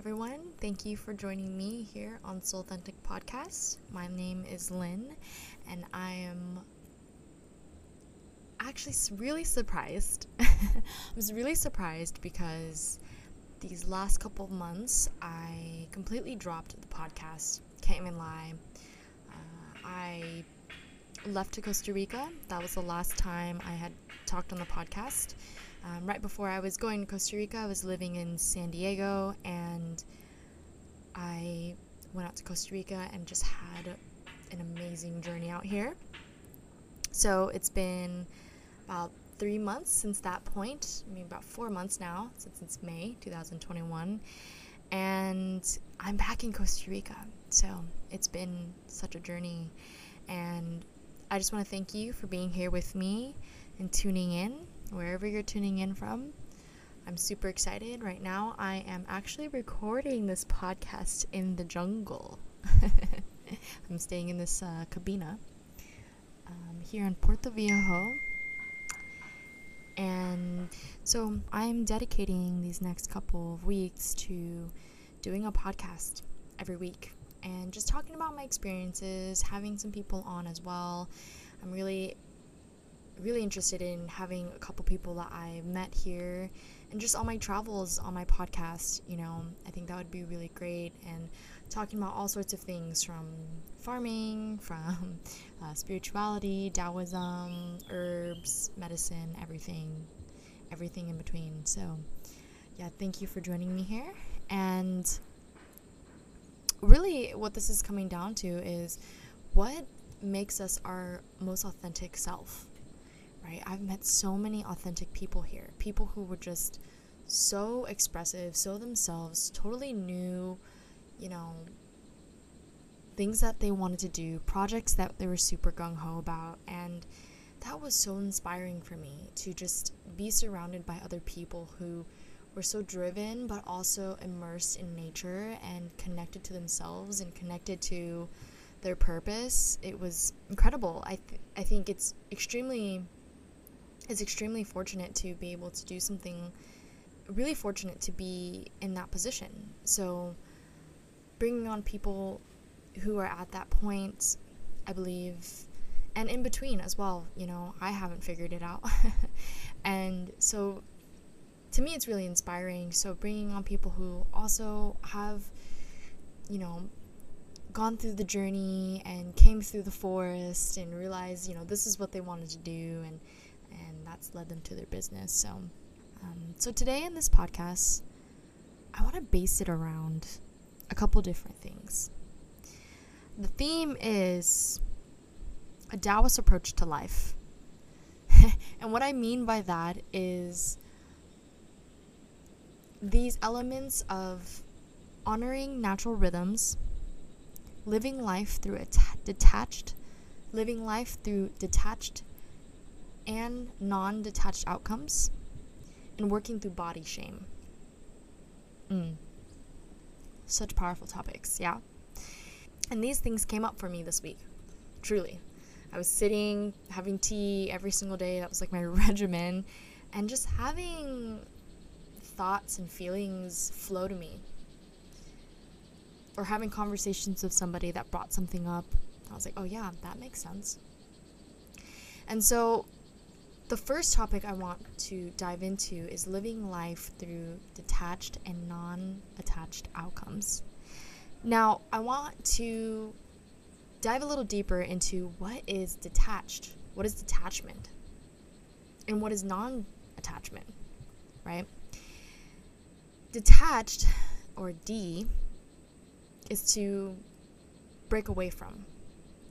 everyone. Thank you for joining me here on Soul Authentic Podcast. My name is Lynn, and I am actually really surprised. I was really surprised because these last couple of months I completely dropped the podcast. Can't even lie. Uh, I left to Costa Rica. That was the last time I had talked on the podcast. Um, right before I was going to Costa Rica, I was living in San Diego and I went out to Costa Rica and just had an amazing journey out here. So it's been about three months since that point, I mean, about four months now, since it's May 2021. And I'm back in Costa Rica. So it's been such a journey. And I just want to thank you for being here with me and tuning in wherever you're tuning in from. I'm super excited. Right now, I am actually recording this podcast in the jungle. I'm staying in this uh, cabina um, here in Puerto Viejo. And so I'm dedicating these next couple of weeks to doing a podcast every week and just talking about my experiences, having some people on as well. I'm really really interested in having a couple people that I met here and just all my travels on my podcast. You know, I think that would be really great and talking about all sorts of things from farming, from uh, spirituality, Taoism, herbs, medicine, everything, everything in between. So, yeah, thank you for joining me here. And really, what this is coming down to is what makes us our most authentic self right? I've met so many authentic people here. People who were just so expressive, so themselves, totally new, you know, things that they wanted to do, projects that they were super gung ho about. And that was so inspiring for me to just be surrounded by other people who were so driven but also immersed in nature and connected to themselves and connected to their purpose. It was incredible. I th- I think it's extremely is extremely fortunate to be able to do something really fortunate to be in that position. So, bringing on people who are at that point, I believe, and in between as well, you know, I haven't figured it out. and so, to me, it's really inspiring. So, bringing on people who also have, you know, gone through the journey and came through the forest and realized, you know, this is what they wanted to do and and that's led them to their business. So, um, so today in this podcast, I want to base it around a couple different things. The theme is a Taoist approach to life. and what I mean by that is these elements of honoring natural rhythms, living life through a t- detached, living life through detached and non detached outcomes, and working through body shame. Mm. Such powerful topics, yeah? And these things came up for me this week, truly. I was sitting, having tea every single day, that was like my regimen, and just having thoughts and feelings flow to me. Or having conversations with somebody that brought something up. I was like, oh yeah, that makes sense. And so the first topic I want to dive into is living life through detached and non attached outcomes. Now, I want to dive a little deeper into what is detached, what is detachment, and what is non attachment, right? Detached, or D, is to break away from,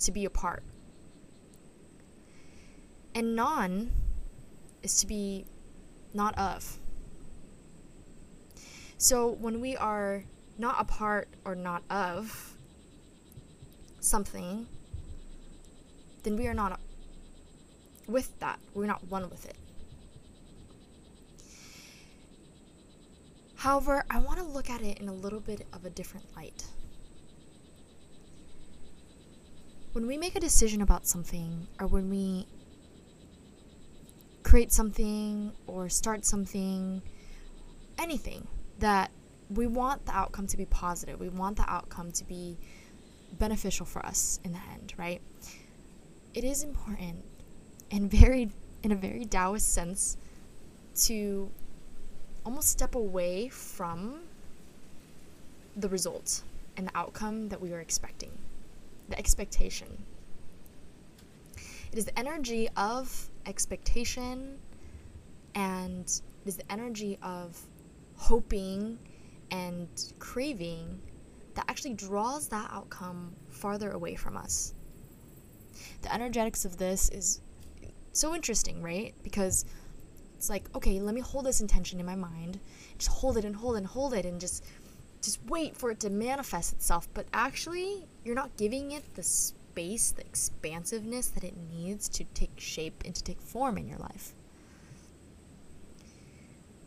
to be apart. And non is to be not of. So when we are not a part or not of something, then we are not with that. We're not one with it. However, I want to look at it in a little bit of a different light. When we make a decision about something, or when we create something or start something, anything that we want the outcome to be positive. We want the outcome to be beneficial for us in the end, right? It is important and very in a very Taoist sense to almost step away from the result and the outcome that we were expecting. The expectation. It is the energy of expectation and is the energy of hoping and craving that actually draws that outcome farther away from us. The energetics of this is so interesting, right? Because it's like, okay, let me hold this intention in my mind. Just hold it and hold it and hold it and just just wait for it to manifest itself. But actually, you're not giving it the space, the expansiveness that it needs to take shape and to take form in your life.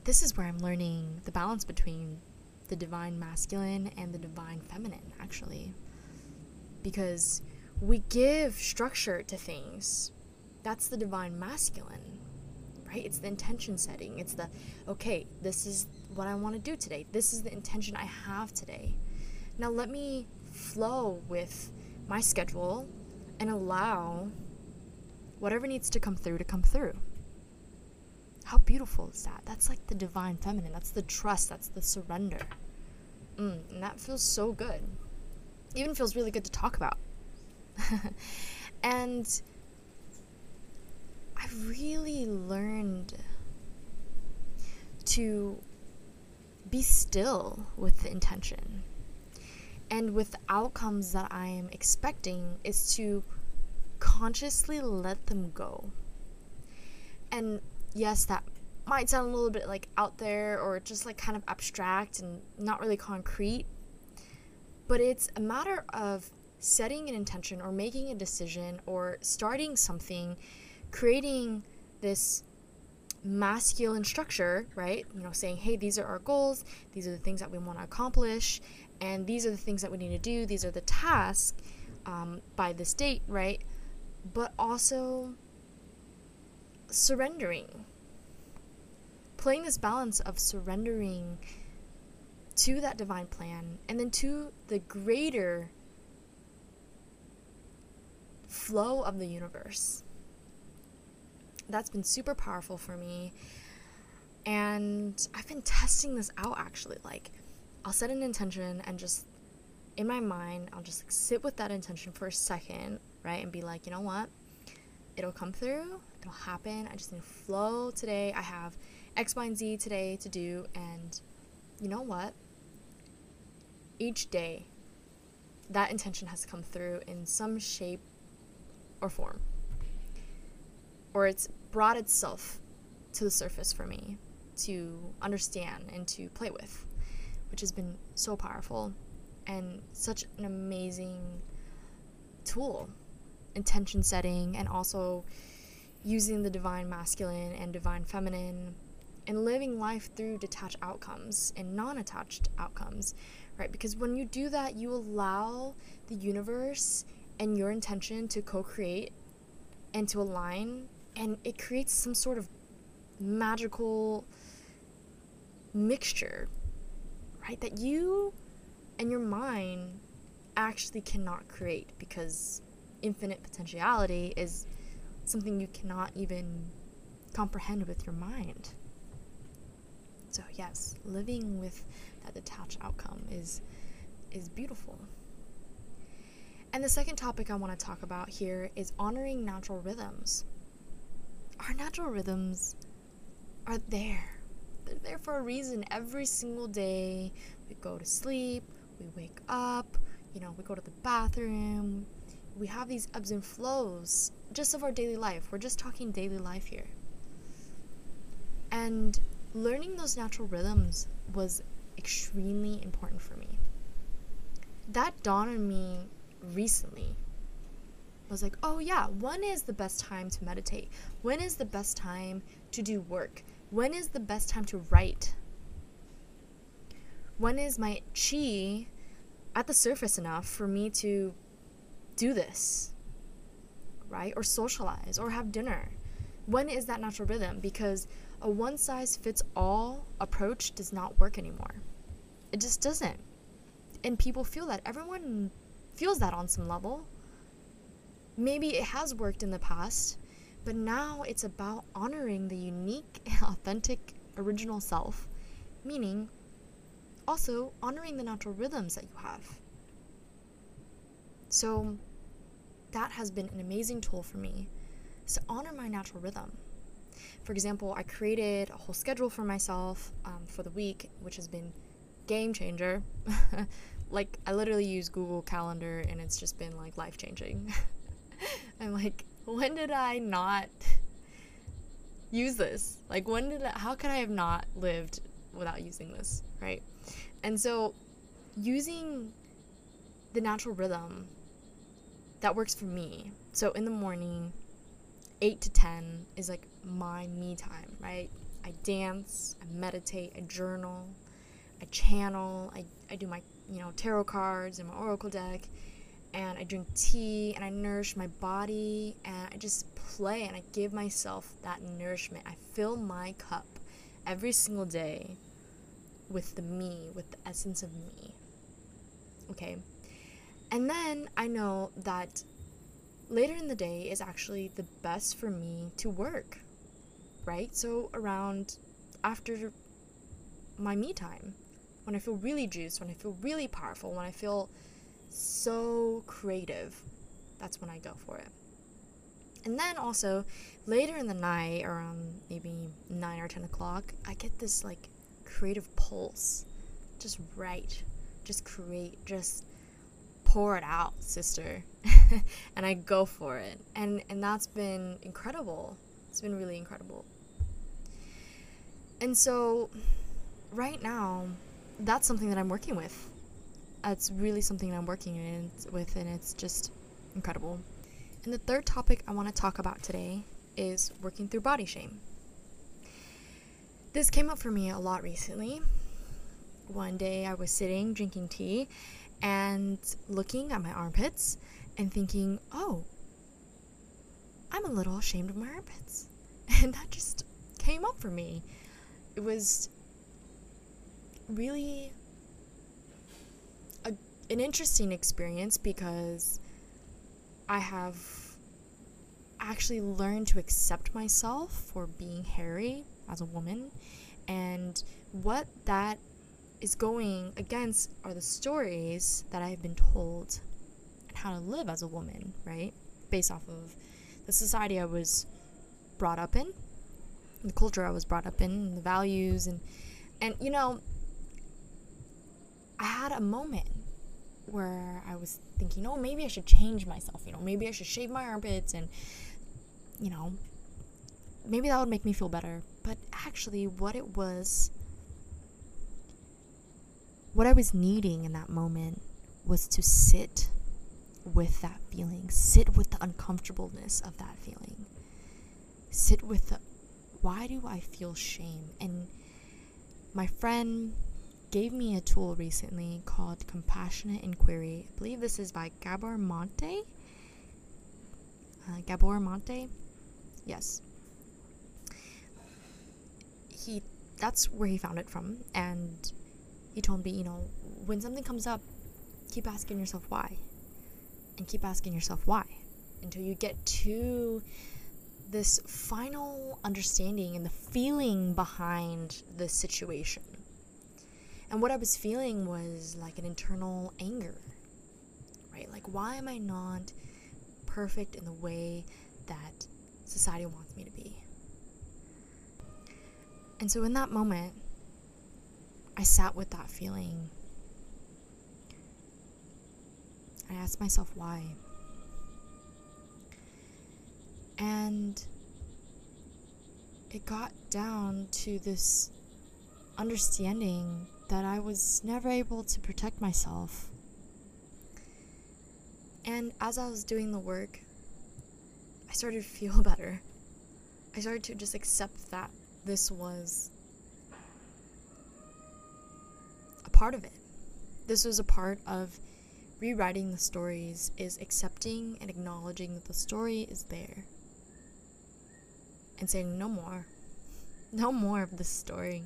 This is where I'm learning the balance between the divine masculine and the divine feminine, actually. Because we give structure to things. That's the divine masculine, right? It's the intention setting. It's the, okay, this is what I want to do today. This is the intention I have today. Now let me flow with my schedule and allow whatever needs to come through to come through. How beautiful is that? That's like the divine feminine. That's the trust. That's the surrender. Mm, and that feels so good. Even feels really good to talk about. and I've really learned to be still with the intention and with outcomes that I am expecting is to consciously let them go. And yes, that might sound a little bit like out there or just like kind of abstract and not really concrete, but it's a matter of setting an intention or making a decision or starting something, creating this masculine structure, right? You know, saying, hey, these are our goals, these are the things that we want to accomplish, and these are the things that we need to do, these are the tasks um, by this date, right? But also surrendering. Playing this balance of surrendering to that divine plan and then to the greater flow of the universe that's been super powerful for me. And I've been testing this out actually. Like, I'll set an intention and just in my mind, I'll just like, sit with that intention for a second, right? And be like, you know what? It'll come through, it'll happen. I just need to flow today. I have X, Y, and Z today to do. And you know what? Each day, that intention has come through in some shape or form or it's brought itself to the surface for me to understand and to play with, which has been so powerful and such an amazing tool. Intention setting and also using the divine masculine and divine feminine and living life through detached outcomes and non attached outcomes, right? Because when you do that, you allow the universe and your intention to co create and to align and it creates some sort of magical mixture, That you and your mind actually cannot create because infinite potentiality is something you cannot even comprehend with your mind. So yes, living with that detached outcome is is beautiful. And the second topic I want to talk about here is honoring natural rhythms our natural rhythms are there. They're there for a reason. Every single day, we go to sleep, we wake up, you know, we go to the bathroom. We have these ebbs and flows just of our daily life. We're just talking daily life here. And learning those natural rhythms was extremely important for me. That dawned on me recently I was like, oh yeah, when is the best time to meditate? When is the best time to do work? When is the best time to write? When is my chi at the surface enough for me to do this? Right? Or socialize or have dinner? When is that natural rhythm? Because a one size fits all approach does not work anymore. It just doesn't. And people feel that. Everyone feels that on some level. Maybe it has worked in the past, but now it's about honoring the unique, authentic, original self, meaning also honoring the natural rhythms that you have. So, that has been an amazing tool for me is to honor my natural rhythm. For example, I created a whole schedule for myself um, for the week, which has been game changer. like I literally use Google Calendar, and it's just been like life changing. I'm like, when did I not use this? Like, when did I, how could I have not lived without using this, right? And so, using the natural rhythm that works for me. So in the morning, 8 to 10 is like my me time, right? I dance, I meditate, I journal, I channel, I, I do my, you know, tarot cards and my oracle deck, and I drink tea and I nourish my body and I just play and I give myself that nourishment. I fill my cup every single day with the me, with the essence of me. Okay? And then I know that later in the day is actually the best for me to work, right? So around after my me time, when I feel really juiced, when I feel really powerful, when I feel so creative, that's when I go for it. And then also later in the night, around maybe 9 or 10 o'clock, I get this like creative pulse. Just write, just create, just pour it out, sister. and I go for it. And and that's been incredible. It's been really incredible. And so right now, that's something that I'm working with. That's really something I'm working in, with and it's just incredible. And the third topic I want to talk about today is working through body shame. This came up for me a lot recently. One day I was sitting drinking tea and looking at my armpits and thinking, oh, I'm a little ashamed of my armpits. And that just came up for me. It was really an interesting experience because I have actually learned to accept myself for being hairy as a woman and what that is going against are the stories that I've been told and how to live as a woman, right? Based off of the society I was brought up in, the culture I was brought up in, the values and and you know I had a moment where I was thinking, "Oh, maybe I should change myself, you know, maybe I should shave my armpits and you know, maybe that would make me feel better." But actually what it was what I was needing in that moment was to sit with that feeling, sit with the uncomfortableness of that feeling, sit with the why do I feel shame? And my friend gave me a tool recently called Compassionate Inquiry. I believe this is by Gabor Mate. Uh, Gabor Mate? Yes. He that's where he found it from and he told me, you know, when something comes up, keep asking yourself why. And keep asking yourself why until you get to this final understanding and the feeling behind the situation. And what I was feeling was like an internal anger, right? Like, why am I not perfect in the way that society wants me to be? And so, in that moment, I sat with that feeling. I asked myself why. And it got down to this understanding that I was never able to protect myself. And as I was doing the work, I started to feel better. I started to just accept that this was a part of it. This was a part of rewriting the stories is accepting and acknowledging that the story is there and saying no more. No more of this story.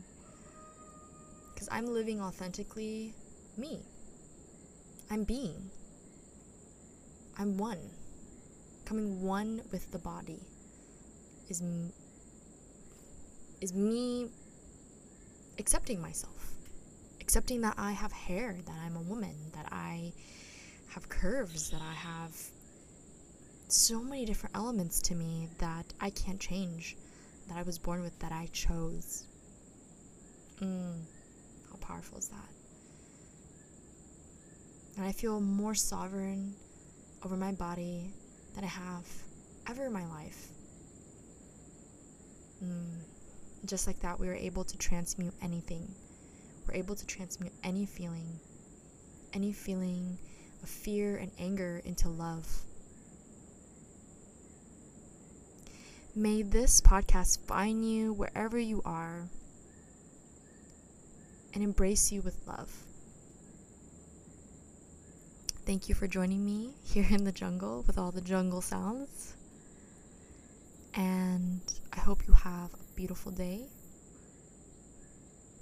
Because I'm living authentically me. I'm being. I'm one. Coming one with the body is m- is me accepting myself. Accepting that I have hair, that I'm a woman, that I have curves, that I have so many different elements to me that I can't change, that I was born with, that I chose. Mm, powerful is that? And I feel more sovereign over my body than I have ever in my life. Mm. Just like that, we were able to transmute anything. We're able to transmute any feeling, any feeling of fear and anger into love. May this podcast find you wherever you are and embrace you with love. Thank you for joining me here in the jungle with all the jungle sounds. And I hope you have a beautiful day.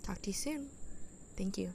Talk to you soon. Thank you.